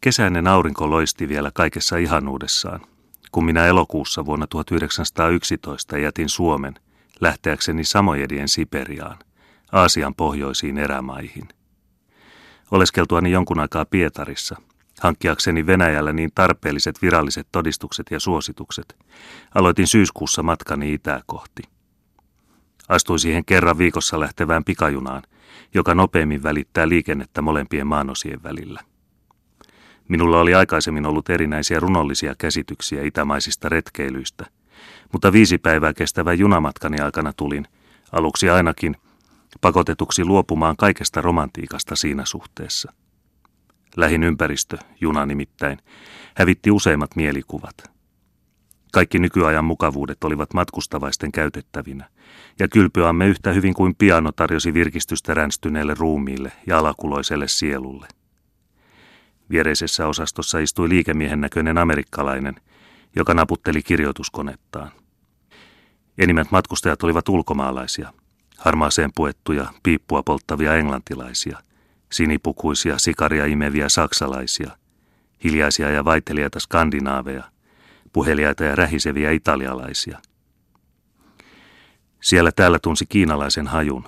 Kesäinen aurinko loisti vielä kaikessa ihanuudessaan, kun minä elokuussa vuonna 1911 jätin Suomen lähteäkseni Samojedien Siperiaan, Aasian pohjoisiin erämaihin. Oleskeltuani jonkun aikaa Pietarissa, hankkiakseni Venäjällä niin tarpeelliset viralliset todistukset ja suositukset, aloitin syyskuussa matkani itää kohti. Astuin siihen kerran viikossa lähtevään pikajunaan, joka nopeammin välittää liikennettä molempien maanosien välillä. Minulla oli aikaisemmin ollut erinäisiä runollisia käsityksiä itämaisista retkeilyistä, mutta viisi päivää kestävän junamatkani aikana tulin, aluksi ainakin, pakotetuksi luopumaan kaikesta romantiikasta siinä suhteessa. Lähin ympäristö, juna nimittäin, hävitti useimmat mielikuvat. Kaikki nykyajan mukavuudet olivat matkustavaisten käytettävinä, ja kylpyamme yhtä hyvin kuin piano tarjosi virkistystä ränstyneelle ruumiille ja alakuloiselle sielulle. Viereisessä osastossa istui liikemiehen näköinen amerikkalainen, joka naputteli kirjoituskonettaan. Enimmät matkustajat olivat ulkomaalaisia, harmaaseen puettuja, piippua polttavia englantilaisia, sinipukuisia, sikaria imeviä saksalaisia, hiljaisia ja vaiteliaita skandinaaveja, puheliaita ja rähiseviä italialaisia. Siellä täällä tunsi kiinalaisen hajun,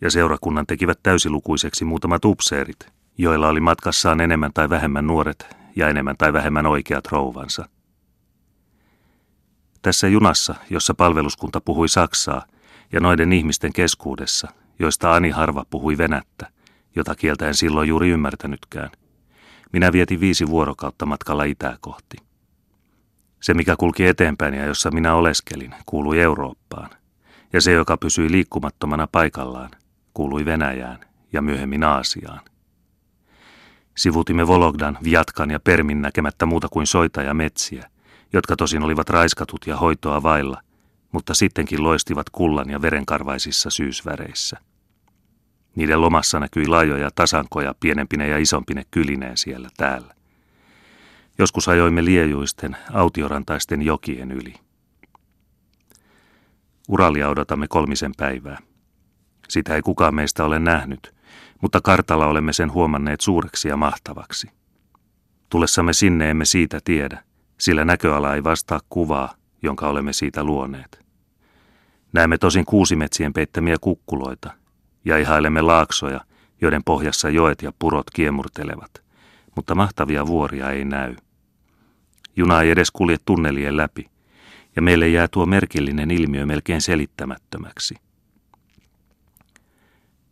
ja seurakunnan tekivät täysilukuiseksi muutamat upseerit, joilla oli matkassaan enemmän tai vähemmän nuoret ja enemmän tai vähemmän oikeat rouvansa. Tässä junassa, jossa palveluskunta puhui saksaa, ja noiden ihmisten keskuudessa, joista Ani harva puhui venättä, jota kieltä en silloin juuri ymmärtänytkään, minä vietin viisi vuorokautta matkalla itää kohti. Se, mikä kulki eteenpäin ja jossa minä oleskelin, kuului Eurooppaan, ja se, joka pysyi liikkumattomana paikallaan, kuului Venäjään ja myöhemmin Aasiaan. Sivutimme Vologdan, Viatkan ja Permin näkemättä muuta kuin soita ja metsiä, jotka tosin olivat raiskatut ja hoitoa vailla, mutta sittenkin loistivat kullan ja verenkarvaisissa syysväreissä. Niiden lomassa näkyi laajoja tasankoja pienempine ja isompine kylineen siellä täällä. Joskus ajoimme liejuisten, autiorantaisten jokien yli. Uralia odotamme kolmisen päivää. Sitä ei kukaan meistä ole nähnyt, mutta kartalla olemme sen huomanneet suureksi ja mahtavaksi. Tulessamme sinne emme siitä tiedä, sillä näköala ei vastaa kuvaa, jonka olemme siitä luoneet. Näemme tosin kuusimetsien peittämiä kukkuloita ja ihailemme laaksoja, joiden pohjassa joet ja purot kiemurtelevat, mutta mahtavia vuoria ei näy. Juna ei edes kulje tunnelien läpi, ja meille jää tuo merkillinen ilmiö melkein selittämättömäksi.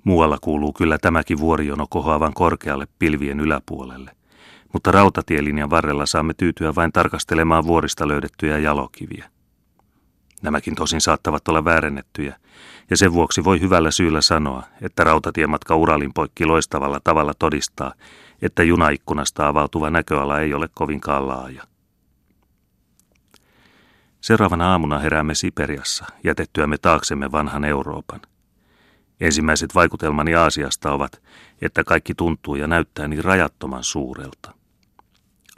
Muualla kuuluu kyllä tämäkin vuorijono kohoavan korkealle pilvien yläpuolelle, mutta rautatielinjan varrella saamme tyytyä vain tarkastelemaan vuorista löydettyjä jalokiviä. Nämäkin tosin saattavat olla väärennettyjä, ja sen vuoksi voi hyvällä syyllä sanoa, että rautatiematka Uralin poikki loistavalla tavalla todistaa, että junaikkunasta avautuva näköala ei ole kovinkaan laaja. Seuraavana aamuna heräämme Siperiassa, jätettyämme taaksemme vanhan Euroopan. Ensimmäiset vaikutelmani Aasiasta ovat, että kaikki tuntuu ja näyttää niin rajattoman suurelta.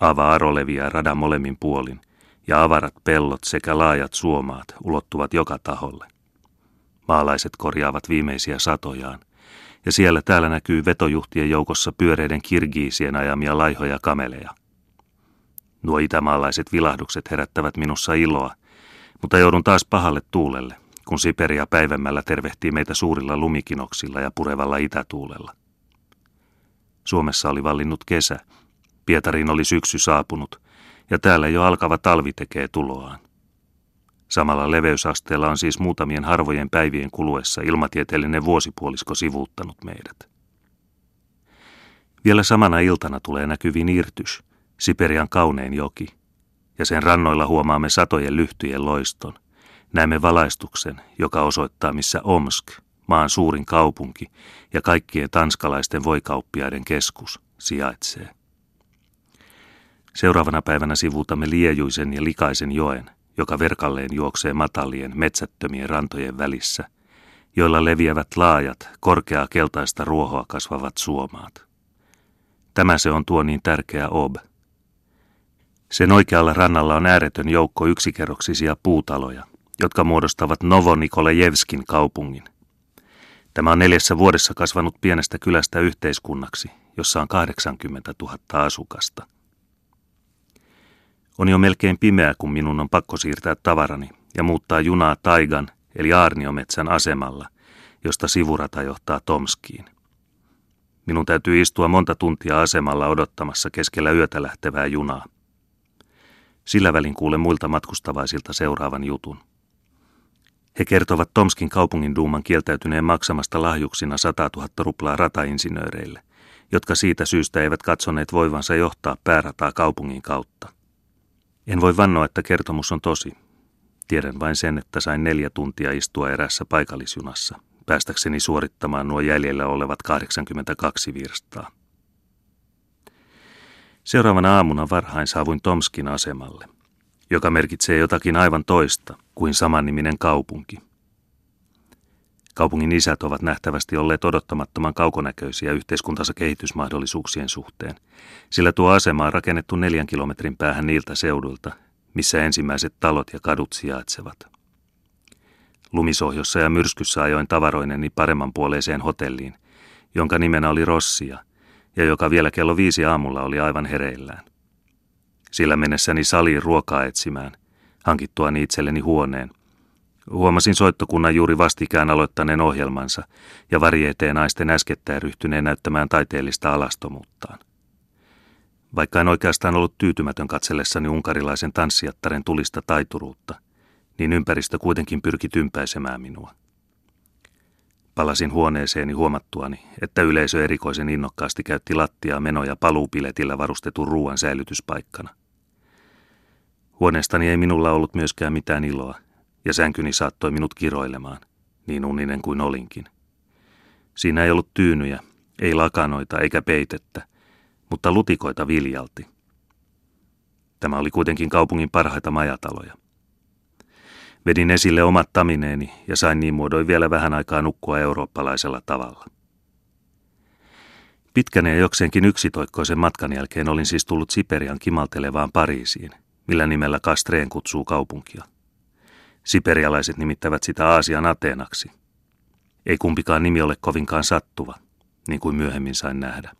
Ava-aro leviää radan molemmin puolin, ja avarat pellot sekä laajat suomaat ulottuvat joka taholle. Maalaiset korjaavat viimeisiä satojaan, ja siellä täällä näkyy vetojuhtien joukossa pyöreiden kirgiisien ajamia laihoja kameleja. Nuo itämaalaiset vilahdukset herättävät minussa iloa, mutta joudun taas pahalle tuulelle, kun Siperia päivämällä tervehtii meitä suurilla lumikinoksilla ja purevalla itätuulella. Suomessa oli vallinnut kesä, Pietariin oli syksy saapunut, ja täällä jo alkava talvi tekee tuloaan. Samalla leveysasteella on siis muutamien harvojen päivien kuluessa ilmatieteellinen vuosipuolisko sivuuttanut meidät. Vielä samana iltana tulee näkyviin Irtys, Siperian kaunein joki, ja sen rannoilla huomaamme satojen lyhtyjen loiston. Näemme valaistuksen, joka osoittaa missä Omsk, maan suurin kaupunki ja kaikkien tanskalaisten voikauppiaiden keskus, sijaitsee. Seuraavana päivänä sivuutamme liejuisen ja likaisen joen, joka verkalleen juoksee matalien, metsättömien rantojen välissä, joilla leviävät laajat, korkeaa keltaista ruohoa kasvavat suomaat. Tämä se on tuo niin tärkeä ob. Sen oikealla rannalla on ääretön joukko yksikerroksisia puutaloja, jotka muodostavat Novonikolajevskin kaupungin. Tämä on neljässä vuodessa kasvanut pienestä kylästä yhteiskunnaksi, jossa on 80 000 asukasta. On jo melkein pimeä, kun minun on pakko siirtää tavarani ja muuttaa junaa Taigan eli Aarniometsän asemalla, josta sivurata johtaa Tomskiin. Minun täytyy istua monta tuntia asemalla odottamassa keskellä yötä lähtevää junaa. Sillä välin kuulen muilta matkustavaisilta seuraavan jutun. He kertovat Tomskin kaupungin duuman kieltäytyneen maksamasta lahjuksina 100 000 ruplaa ratainsinööreille, jotka siitä syystä eivät katsoneet voivansa johtaa päärataa kaupungin kautta. En voi vannoa, että kertomus on tosi. Tiedän vain sen, että sain neljä tuntia istua erässä paikallisjunassa, päästäkseni suorittamaan nuo jäljellä olevat 82 virstaa. Seuraavana aamuna varhain saavuin Tomskin asemalle, joka merkitsee jotakin aivan toista kuin samanniminen kaupunki. Kaupungin isät ovat nähtävästi olleet odottamattoman kaukonäköisiä yhteiskuntansa kehitysmahdollisuuksien suhteen, sillä tuo asema on rakennettu neljän kilometrin päähän niiltä seudulta, missä ensimmäiset talot ja kadut sijaitsevat. Lumisohjossa ja myrskyssä ajoin tavaroineni paremman puoleiseen hotelliin, jonka nimenä oli Rossia, ja joka vielä kello viisi aamulla oli aivan hereillään. Sillä mennessäni saliin ruokaa etsimään, hankittuani itselleni huoneen. Huomasin soittokunnan juuri vastikään aloittaneen ohjelmansa ja varieteen naisten äskettäin ryhtyneen näyttämään taiteellista alastomuuttaan. Vaikka en oikeastaan ollut tyytymätön katsellessani unkarilaisen tanssijattaren tulista taituruutta, niin ympäristö kuitenkin pyrki tympäisemään minua. Palasin huoneeseeni huomattuani, että yleisö erikoisen innokkaasti käytti lattiaa menoja paluupiletillä varustetun ruoan säilytyspaikkana. Huoneestani ei minulla ollut myöskään mitään iloa, ja sänkyni saattoi minut kiroilemaan, niin uninen kuin olinkin. Siinä ei ollut tyynyjä, ei lakanoita eikä peitettä, mutta lutikoita viljalti. Tämä oli kuitenkin kaupungin parhaita majataloja. Vedin esille omat tamineeni ja sain niin muodoin vielä vähän aikaa nukkua eurooppalaisella tavalla. Pitkän ja jokseenkin yksitoikkoisen matkan jälkeen olin siis tullut Siperian kimaltelevaan Pariisiin, millä nimellä Kastreen kutsuu kaupunkia. Siperialaiset nimittävät sitä Aasian Ateenaksi. Ei kumpikaan nimi ole kovinkaan sattuva, niin kuin myöhemmin sain nähdä.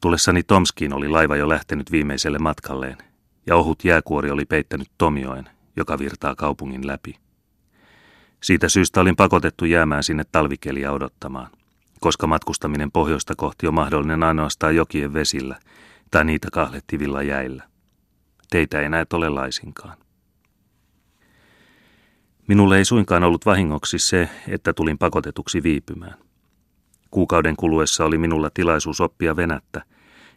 Tullessani Tomskiin oli laiva jo lähtenyt viimeiselle matkalleen, ja ohut jääkuori oli peittänyt Tomioen, joka virtaa kaupungin läpi. Siitä syystä olin pakotettu jäämään sinne talvikeliä odottamaan, koska matkustaminen pohjoista kohti on mahdollinen ainoastaan jokien vesillä tai niitä kahlettivilla jäillä. Teitä ei näet ole laisinkaan. Minulle ei suinkaan ollut vahingoksi se, että tulin pakotetuksi viipymään. Kuukauden kuluessa oli minulla tilaisuus oppia venättä,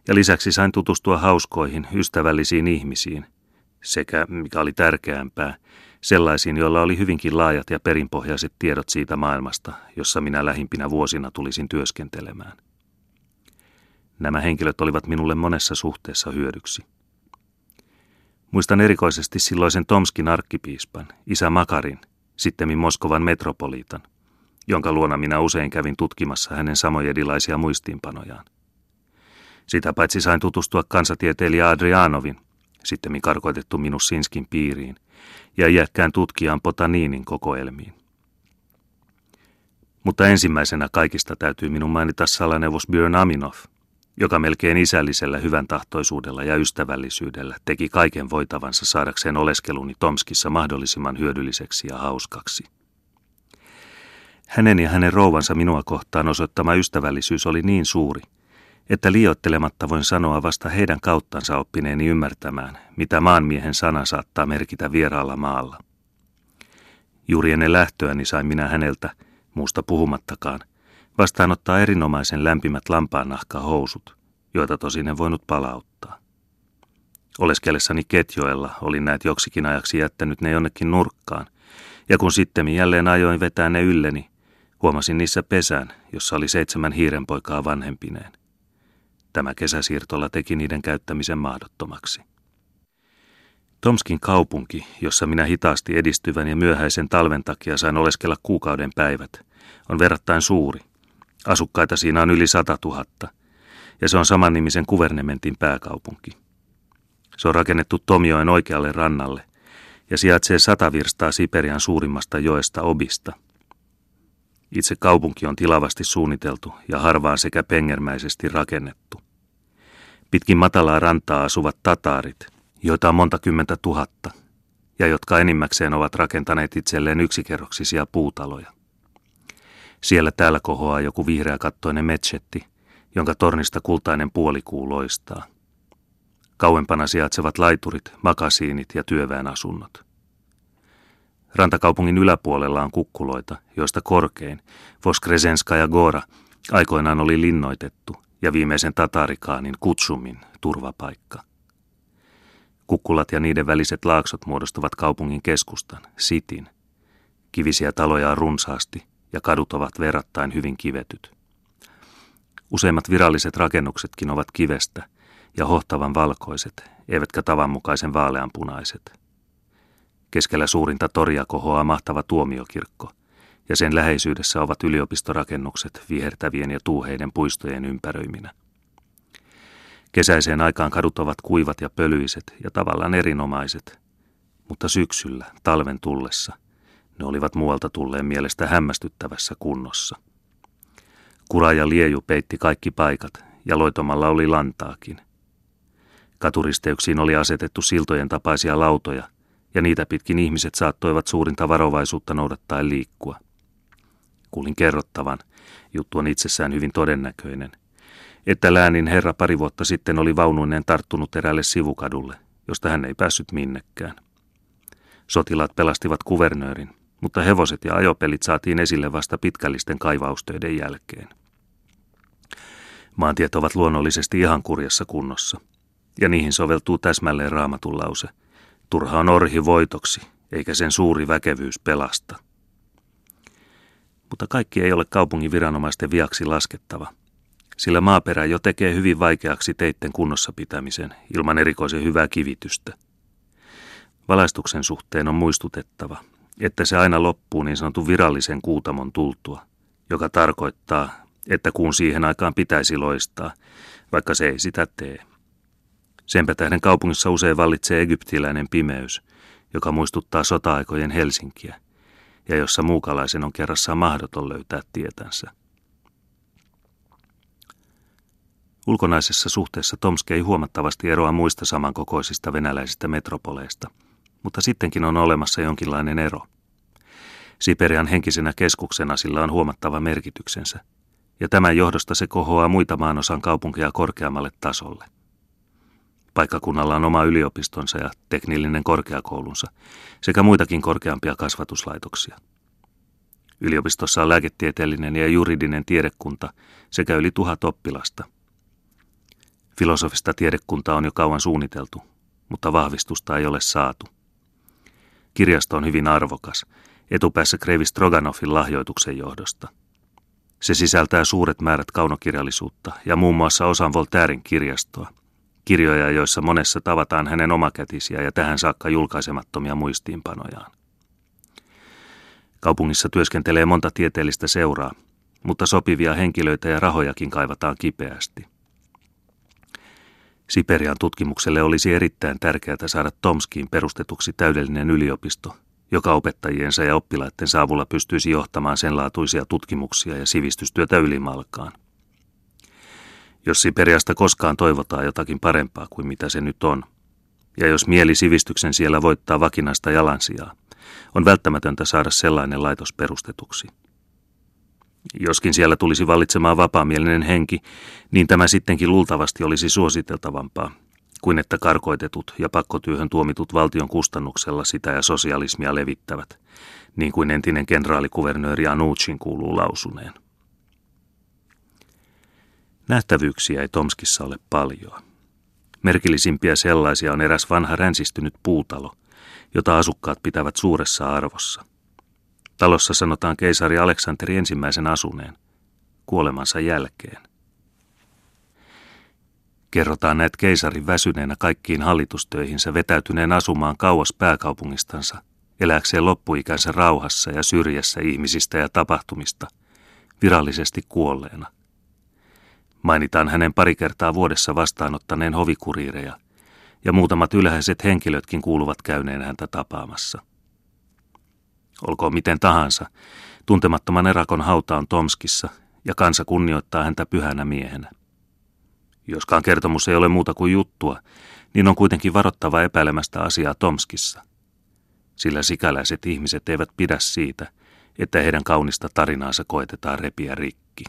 ja lisäksi sain tutustua hauskoihin, ystävällisiin ihmisiin – sekä, mikä oli tärkeämpää, sellaisiin, joilla oli hyvinkin laajat ja perinpohjaiset tiedot siitä maailmasta, jossa minä lähimpinä vuosina tulisin työskentelemään. Nämä henkilöt olivat minulle monessa suhteessa hyödyksi. Muistan erikoisesti silloisen Tomskin arkkipiispan, isä Makarin, sittemmin Moskovan metropoliitan, jonka luona minä usein kävin tutkimassa hänen samojedilaisia muistiinpanojaan. Sitä paitsi sain tutustua kansatieteilijä Adrianovin, sitten karkoitettu Sinskin piiriin, ja iäkkään tutkijaan Potaniinin kokoelmiin. Mutta ensimmäisenä kaikista täytyy minun mainita salaneuvos Björn Aminov, joka melkein isällisellä hyvän tahtoisuudella ja ystävällisyydellä teki kaiken voitavansa saadakseen oleskeluni Tomskissa mahdollisimman hyödylliseksi ja hauskaksi. Hänen ja hänen rouvansa minua kohtaan osoittama ystävällisyys oli niin suuri – että liioittelematta voin sanoa vasta heidän kauttansa oppineeni ymmärtämään, mitä maanmiehen sana saattaa merkitä vieraalla maalla. Juuri ennen lähtöäni sain minä häneltä, muusta puhumattakaan, vastaanottaa erinomaisen lämpimät housut, joita tosin en voinut palauttaa. Oleskellessani Ketjoella olin näet joksikin ajaksi jättänyt ne jonnekin nurkkaan, ja kun sitten jälleen ajoin vetää ne ylleni, huomasin niissä pesän, jossa oli seitsemän hiirenpoikaa vanhempineen. Tämä kesäsiirtola teki niiden käyttämisen mahdottomaksi. Tomskin kaupunki, jossa minä hitaasti edistyvän ja myöhäisen talven takia sain oleskella kuukauden päivät, on verrattain suuri. Asukkaita siinä on yli sata tuhatta, ja se on samannimisen kuvernementin pääkaupunki. Se on rakennettu Tomioen oikealle rannalle ja sijaitsee sata virstaa Siperian suurimmasta joesta Obista. Itse kaupunki on tilavasti suunniteltu ja harvaan sekä pengermäisesti rakennettu. Pitkin matalaa rantaa asuvat tataarit, joita on monta kymmentä tuhatta, ja jotka enimmäkseen ovat rakentaneet itselleen yksikerroksisia puutaloja. Siellä täällä kohoaa joku vihreäkattoinen metsetti, jonka tornista kultainen puolikuu loistaa. Kauempana sijaitsevat laiturit, makasiinit ja työväen asunnot. Rantakaupungin yläpuolella on kukkuloita, joista korkein, Voskresenska ja Gora, aikoinaan oli linnoitettu ja viimeisen tatarikaanin Kutsumin turvapaikka. Kukkulat ja niiden väliset laaksot muodostavat kaupungin keskustan, Sitin. Kivisiä taloja on runsaasti ja kadut ovat verrattain hyvin kivetyt. Useimmat viralliset rakennuksetkin ovat kivestä ja hohtavan valkoiset, eivätkä tavanmukaisen vaaleanpunaiset. Keskellä suurinta toria kohoaa mahtava tuomiokirkko, ja sen läheisyydessä ovat yliopistorakennukset vihertävien ja tuuheiden puistojen ympäröiminä. Kesäiseen aikaan kadut ovat kuivat ja pölyiset ja tavallaan erinomaiset, mutta syksyllä, talven tullessa, ne olivat muualta tulleen mielestä hämmästyttävässä kunnossa. Kura ja lieju peitti kaikki paikat ja loitomalla oli lantaakin. Katuristeyksiin oli asetettu siltojen tapaisia lautoja, ja niitä pitkin ihmiset saattoivat suurinta varovaisuutta noudattaen liikkua. Kuulin kerrottavan, juttu on itsessään hyvin todennäköinen, että läänin herra pari vuotta sitten oli vaunuinen tarttunut erälle sivukadulle, josta hän ei päässyt minnekään. Sotilaat pelastivat kuvernöörin, mutta hevoset ja ajopelit saatiin esille vasta pitkällisten kaivaustöiden jälkeen. Maantiet ovat luonnollisesti ihan kurjassa kunnossa, ja niihin soveltuu täsmälleen raamatun lause. Turha on orhi voitoksi, eikä sen suuri väkevyys pelasta. Mutta kaikki ei ole kaupungin viranomaisten viaksi laskettava, sillä maaperä jo tekee hyvin vaikeaksi teitten kunnossa pitämisen ilman erikoisen hyvää kivitystä. Valaistuksen suhteen on muistutettava, että se aina loppuu niin sanotun virallisen kuutamon tultua, joka tarkoittaa, että kuun siihen aikaan pitäisi loistaa, vaikka se ei sitä tee. Senpä tähden kaupungissa usein vallitsee egyptiläinen pimeys, joka muistuttaa sota-aikojen Helsinkiä, ja jossa muukalaisen on kerrassaan mahdoton löytää tietänsä. Ulkonaisessa suhteessa Tomsk ei huomattavasti eroa muista samankokoisista venäläisistä metropoleista, mutta sittenkin on olemassa jonkinlainen ero. Siperian henkisenä keskuksena sillä on huomattava merkityksensä, ja tämän johdosta se kohoaa muita maanosan kaupunkeja korkeammalle tasolle. Paikkakunnalla on oma yliopistonsa ja teknillinen korkeakoulunsa sekä muitakin korkeampia kasvatuslaitoksia. Yliopistossa on lääketieteellinen ja juridinen tiedekunta sekä yli tuhat oppilasta. Filosofista tiedekuntaa on jo kauan suunniteltu, mutta vahvistusta ei ole saatu. Kirjasto on hyvin arvokas, etupäässä Krevi Stroganoffin lahjoituksen johdosta. Se sisältää suuret määrät kaunokirjallisuutta ja muun muassa osan Voltairin kirjastoa, kirjoja, joissa monessa tavataan hänen omakätisiä ja tähän saakka julkaisemattomia muistiinpanojaan. Kaupungissa työskentelee monta tieteellistä seuraa, mutta sopivia henkilöitä ja rahojakin kaivataan kipeästi. Siperian tutkimukselle olisi erittäin tärkeää saada Tomskiin perustetuksi täydellinen yliopisto, joka opettajiensa ja oppilaittensa avulla pystyisi johtamaan sen laatuisia tutkimuksia ja sivistystyötä ylimalkaan. Jos Siperiasta koskaan toivotaan jotakin parempaa kuin mitä se nyt on, ja jos mieli sivistyksen siellä voittaa vakinaista jalansijaa, on välttämätöntä saada sellainen laitos perustetuksi. Joskin siellä tulisi valitsemaan vapaamielinen henki, niin tämä sittenkin luultavasti olisi suositeltavampaa, kuin että karkoitetut ja pakkotyöhön tuomitut valtion kustannuksella sitä ja sosialismia levittävät, niin kuin entinen kenraalikuvernööri Anuchin kuuluu lausuneen. Nähtävyyksiä ei Tomskissa ole paljon. Merkillisimpiä sellaisia on eräs vanha ränsistynyt puutalo, jota asukkaat pitävät suuressa arvossa. Talossa sanotaan keisari Aleksanteri ensimmäisen asuneen, kuolemansa jälkeen. Kerrotaan näet keisarin väsyneenä kaikkiin hallitustöihinsä vetäytyneen asumaan kauas pääkaupungistansa, eläkseen loppuikänsä rauhassa ja syrjässä ihmisistä ja tapahtumista, virallisesti kuolleena. Mainitaan hänen pari kertaa vuodessa vastaanottaneen hovikuriireja, ja muutamat ylhäiset henkilötkin kuuluvat käyneen häntä tapaamassa. Olkoon miten tahansa, tuntemattoman erakon hauta on Tomskissa, ja kansa kunnioittaa häntä pyhänä miehenä. Joskaan kertomus ei ole muuta kuin juttua, niin on kuitenkin varottava epäilemästä asiaa Tomskissa. Sillä sikäläiset ihmiset eivät pidä siitä, että heidän kaunista tarinaansa koetetaan repiä rikki.